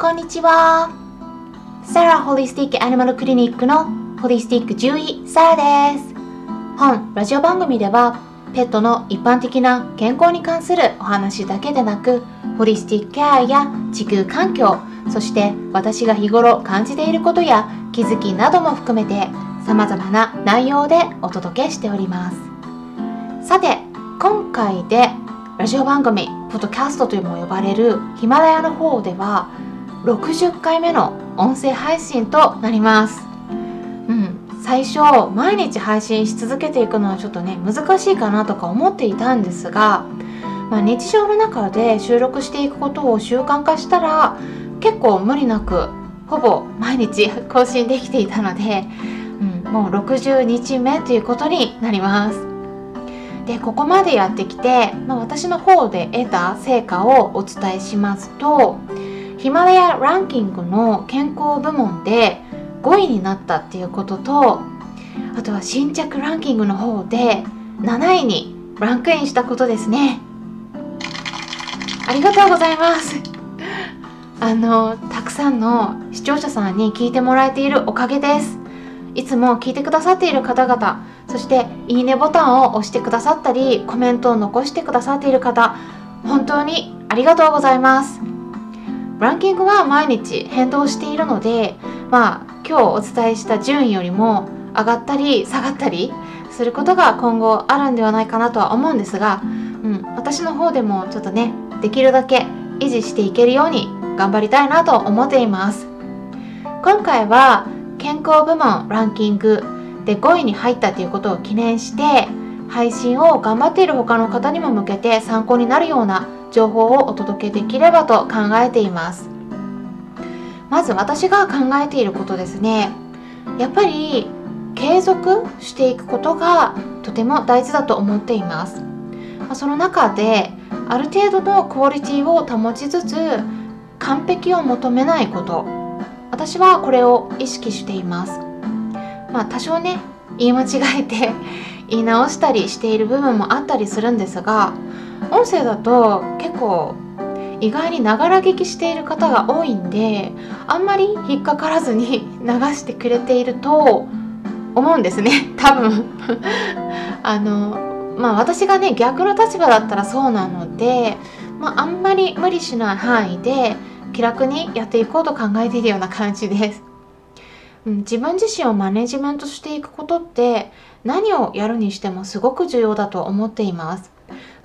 こんにちは。サラホリスティックアニマルクリニックのホリスティック獣医サラです。本ラジオ番組ではペットの一般的な健康に関するお話だけでなくホリスティックケアや地球環境そして私が日頃感じていることや気づきなども含めて様々な内容でお届けしておりますさて今回でラジオ番組ポッドキャストというも呼ばれるヒマラヤの方では60回目の音声配信となります。うん。最初毎日配信し続けていくのはちょっとね難しいかなとか思っていたんですが、まあ、日常の中で収録していくことを習慣化したら結構無理なくほぼ毎日更新できていたので、うん、もう60日目ということになります。でここまでやってきて、まあ、私の方で得た成果をお伝えしますとヒマラヤランキングの健康部門で5位になったっていうこととあとは新着ランキングの方で7位にランクインしたことですね。ありがとうございます。あのたくさんの視聴者さんに聞いてもらえているおかげです。いつも聞いてくださっている方々そしていいねボタンを押してくださったりコメントを残してくださっている方本当にありがとうございます。ランキングは毎日変動しているのでまあ今日お伝えした順位よりも上がったり下がったりすることが今後あるんではないかなとは思うんですが、うん、私の方でもちょっとねできるだけ維持していけるように頑張りたいなと思っています。今回は健康部門ランキングで5位に入ったということを記念して配信を頑張っている他の方にも向けて参考になるような情報をお届けできればと考えています。まず私が考えていることですね。やっぱり継続していくことがとても大事だと思っています。その中である程度のクオリティを保ちつつ完璧を求めないこと。私はこれを意識しています。まあ多少ね言い間違えて言い直したりしている部分もあったりするんですが音声だと結構意外にながら聞きしている方が多いんであんまり引っかからずに流してくれていると思うんですね 多分 あのまあ私がね逆の立場だったらそうなので、まあ、あんまり無理しない範囲で気楽にやっていこうと考えているような感じです。うん、自分自身をマネジメントしていくことって何をやるにしてもすごく重要だと思っています。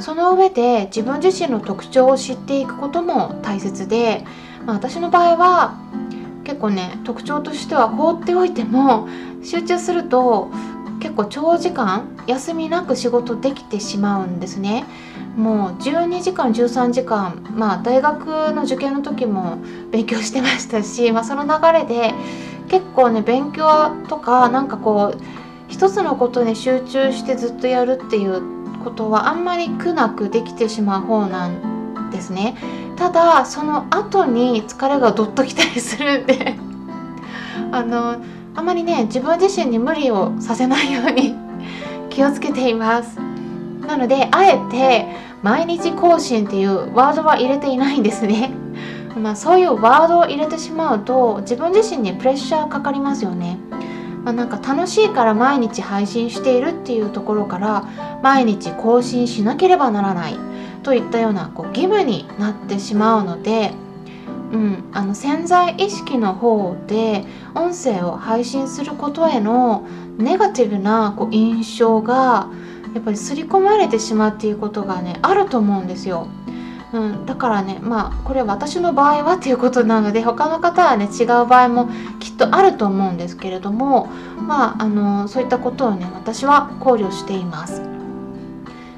その上で自分自身の特徴を知っていくことも大切で、まあ、私の場合は結構ね特徴としては放っておいても集中すると結構長時間休みなく仕事できてしまうんですね。もう12時間13時間まあ大学の受験の時も勉強してましたし、まあ、その流れで結構ね勉強とかなんかこう一つのことに集中してずっとやるっていうことはあんまり苦なくできてしまう方なんですね。ただその後に疲れがどっときたりするんで あのあんまりね自分自身に無理をさせないように 気をつけています。なのであえて毎日更新っていうワードは入れていないんですね。まあそういうワードを入れてしまうと自分自身にプレッシャーかかりますよね。まあ、なんか楽しいから毎日配信しているっていうところから毎日更新しなければならないといったようなこう義務になってしまうので、うん、あの潜在意識の方で音声を配信することへのネガティブなこう印象がやっぱり刷り込まれてしまうっていうことがねあると思うんですよ。うん、だからねまあこれ私の場合はっていうことなので他の方はね違う場合もとあると思うんですけれどもまああのそういったことをね私は考慮しています。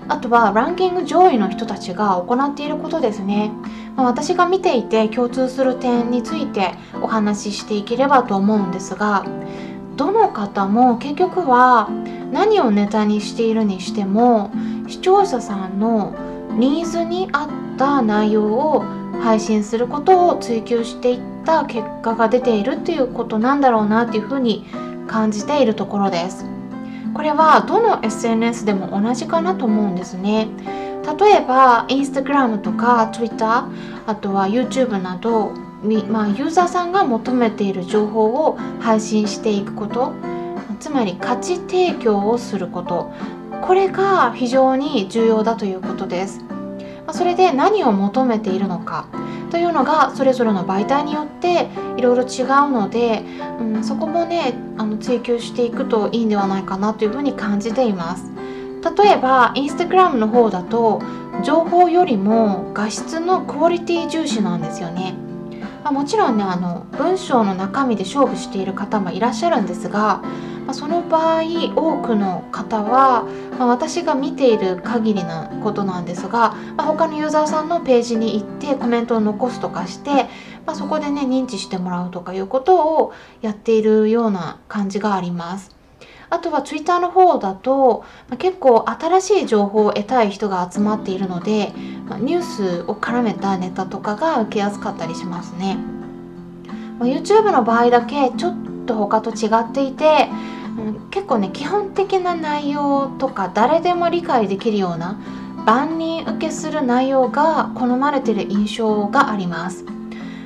あとはランキング上位の人たちが行っていることですね、まあ、私が見ていて共通する点についてお話ししていければと思うんですがどの方も結局は何をネタにしているにしても視聴者さんのニーズに合った内容を配信することを追求していった結果が出ているっていうことなんだろうなっていうふうに感じているところです。これはどの SNS でも同じかなと思うんですね。例えば Instagram とか Twitter あとは YouTube などまあ、ユーザーさんが求めている情報を配信していくこと。つまり価値提供をすること。これが非常に重要だということです。まそれで何を求めているのかというのがそれぞれの媒体によっていろいろ違うので、うん、そこもねあの追求していくといいんではないかなというふうに感じています。例えばインスタグラムの方だと情報よりも画質のクオリティ重視なんですよね。まあ、もちろんねあの文章の中身で勝負している方もいらっしゃるんですが、まあ、その場合多くの方は、まあ、私が見ている限りなことなんですが、まあ、他のユーザーさんのページに行ってコメントを残すとかして、まあ、そこでね認知してもらうとかいうことをやっているような感じがあります。あとは Twitter の方だと、まあ、結構新しい情報を得たい人が集まっているので、まあ、ニュースを絡めたネタとかが受けやすかったりしますね。まあ、YouTube の場合だけちょっと他と違っていて、結構ね基本的な内容とか誰でも理解できるような万人受けする内容が好まれてる印象があります。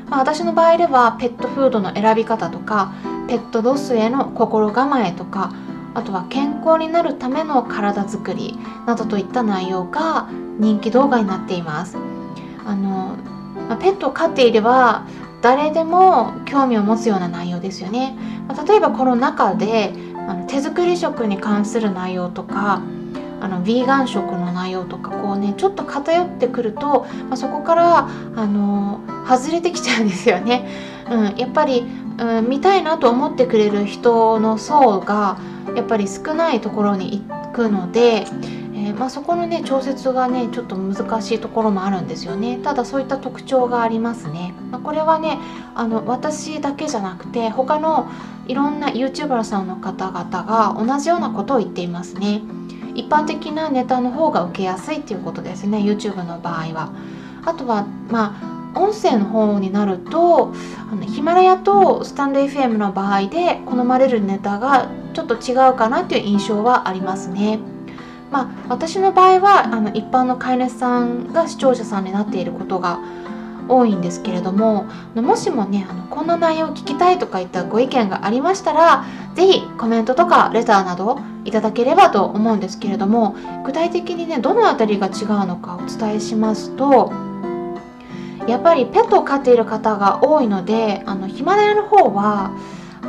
まあ、私の場合ではペットフードの選び方とかペットロスへの心構えとかあとは健康になるための体づくりなどといった内容が人気動画になっていますあの、まあ、ペットを飼っていれば誰でも興味を持つような内容ですよね、まあ、例えばこの中であの手作り食に関する内容とかあのヴィーガン食の内容とかこうねちょっと偏ってくると、まあ、そこからあの外れてきちゃうんですよね、うん、やっぱり、うん、見たいなと思ってくれる人の層がやっぱり少ないところに行くので、まあ、そこのね調節がねちょっと難しいところもあるんですよね。ただそういった特徴がありますね、まあ、これはねあの私だけじゃなくて他のいろんな YouTuber さんの方々が同じようなことを言っていますね。一般的なネタの方が受けやすいっていうことですね YouTube の場合は。あとはまあ音声の方になるとあのヒマラヤとスタンド FM の場合で好まれるネタがちょっと違うかなっていう印象はありますね。まあ、私の場合はあの一般の飼い主さんが視聴者さんになっていることが多いんですけれどももしもねあのこんな内容を聞きたいとかいったご意見がありましたら是非コメントとかレターなどいただければと思うんですけれども具体的にねどの辺りが違うのかお伝えしますとやっぱりペットを飼っている方が多いのであのヒマラヤの方は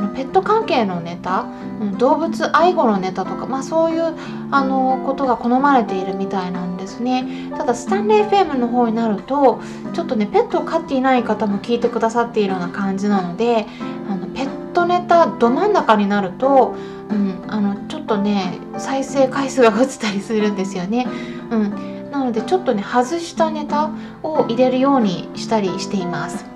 ペット関係のネタ、うん、動物愛護のネタとか、まあ、そういうあのことが好まれているみたいなんですね。ただスタンレー FM の方になるとちょっとねペットを飼っていない方も聞いてくださっているような感じなのであのペットネタど真ん中になると、うん、あのちょっとね再生回数が落ちたりするんですよね。うん。なのでちょっとね外したネタを入れるようにしたりしています。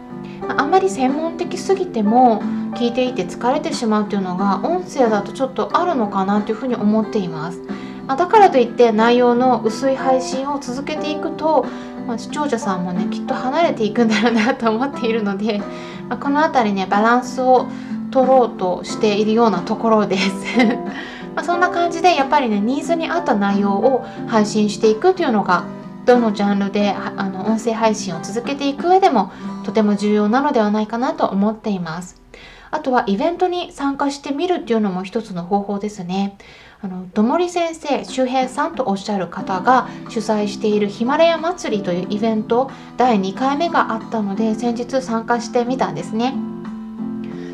あんまり専門的すぎても聞いていて疲れてしまうっていうのが音声だとちょっとあるのかなというふうに思っています。まだからといって内容の薄い配信を続けていくと、まあ、視聴者さんもねきっと離れていくんだろうなと思っているので、まあ、この辺りねバランスを取ろうとしているようなところです。ま、そんな感じでやっぱりねニーズに合った内容を配信していくというのがどのジャンルであの音声配信を続けていく上でもとても重要なのではないかなと思っています。あとはイベントに参加してみるっていうのも一つの方法ですね。あのどもり先生周平さんとおっしゃる方が主催しているヒマラヤ祭りというイベント第2回目があったので先日参加してみたんですね。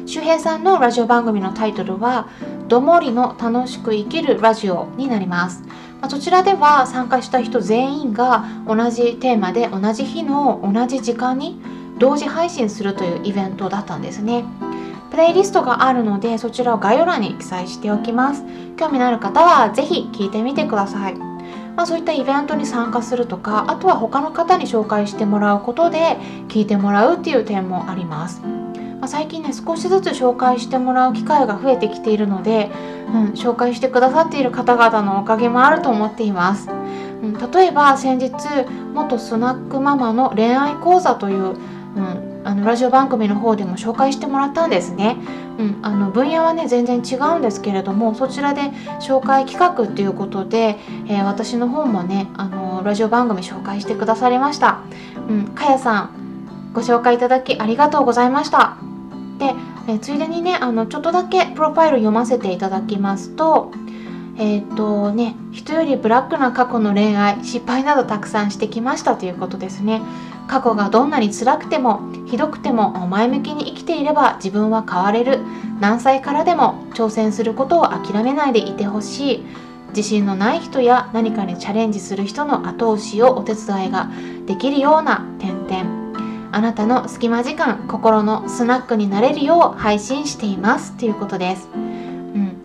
周平さんのラジオ番組のタイトルは「どもりの楽しく生きるラジオ」になります。まそちらでは参加した人全員が同じテーマで同じ日の同じ時間に同時配信するというイベントだったんですね。プレイリストがあるのでそちらを概要欄に記載しておきます。興味のある方はぜひ聞いてみてください。まあ、そういったイベントに参加するとかあとは他の方に紹介してもらうことで聞いてもらうっていう点もあります。まあ、最近ね少しずつ紹介してもらう機会が増えてきているので、うん、紹介してくださっている方々のおかげもあると思っています。うん、例えば先日元スナックママの恋愛講座という、うん、あのラジオ番組の方でも紹介してもらったんですね。うん、あの分野はね全然違うんですけれどもそちらで紹介企画っていうことで、えー、私の方もねあのラジオ番組紹介してくださりました。うん、かやさんご紹介いただきありがとうございましたで、えついでにねあのちょっとだけプロファイル読ませていただきますとえっ、とね人よりブラックな過去の恋愛失敗などたくさんしてきましたということですね。過去がどんなに辛くてもひどくても前向きに生きていれば自分は変われる。何歳からでも挑戦することを諦めないでいてほしい。自信のない人や何かにチャレンジする人の後押しをお手伝いができるような点あなたの隙間時間心のスナックになれるよう配信していますということです。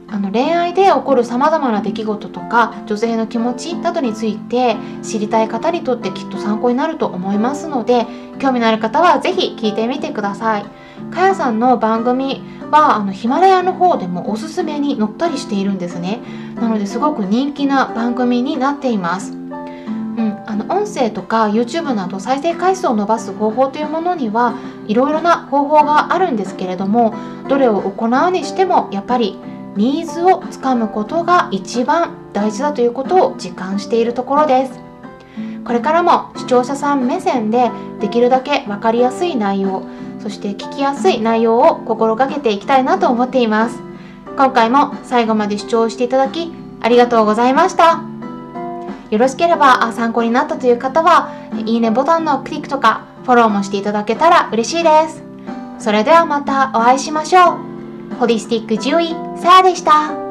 あの恋愛で起こるさまざまな出来事とか女性の気持ちなどについて知りたい方にとってきっと参考になると思いますので興味のある方は是非聞いてみてください。かやさんの番組はあのヒマラヤの方でもおすすめに載ったりしているんですねなのですごく人気な番組になっています、あの音声とか YouTube など再生回数を伸ばす方法というものにはいろいろな方法があるんですけれどもどれを行うにしてもやっぱりニーズをつかむことが一番大事だということを実感しているところです。これからも視聴者さん目線でできるだけ分かりやすい内容そして聞きやすい内容を心がけていきたいなと思っています。今回も最後まで視聴していただきありがとうございました。よろしければ参考になったという方はいいねボタンのクリックとかフォローもしていただけたら嬉しいですそれではまたお会いしましょうホリスティック獣医さやでした。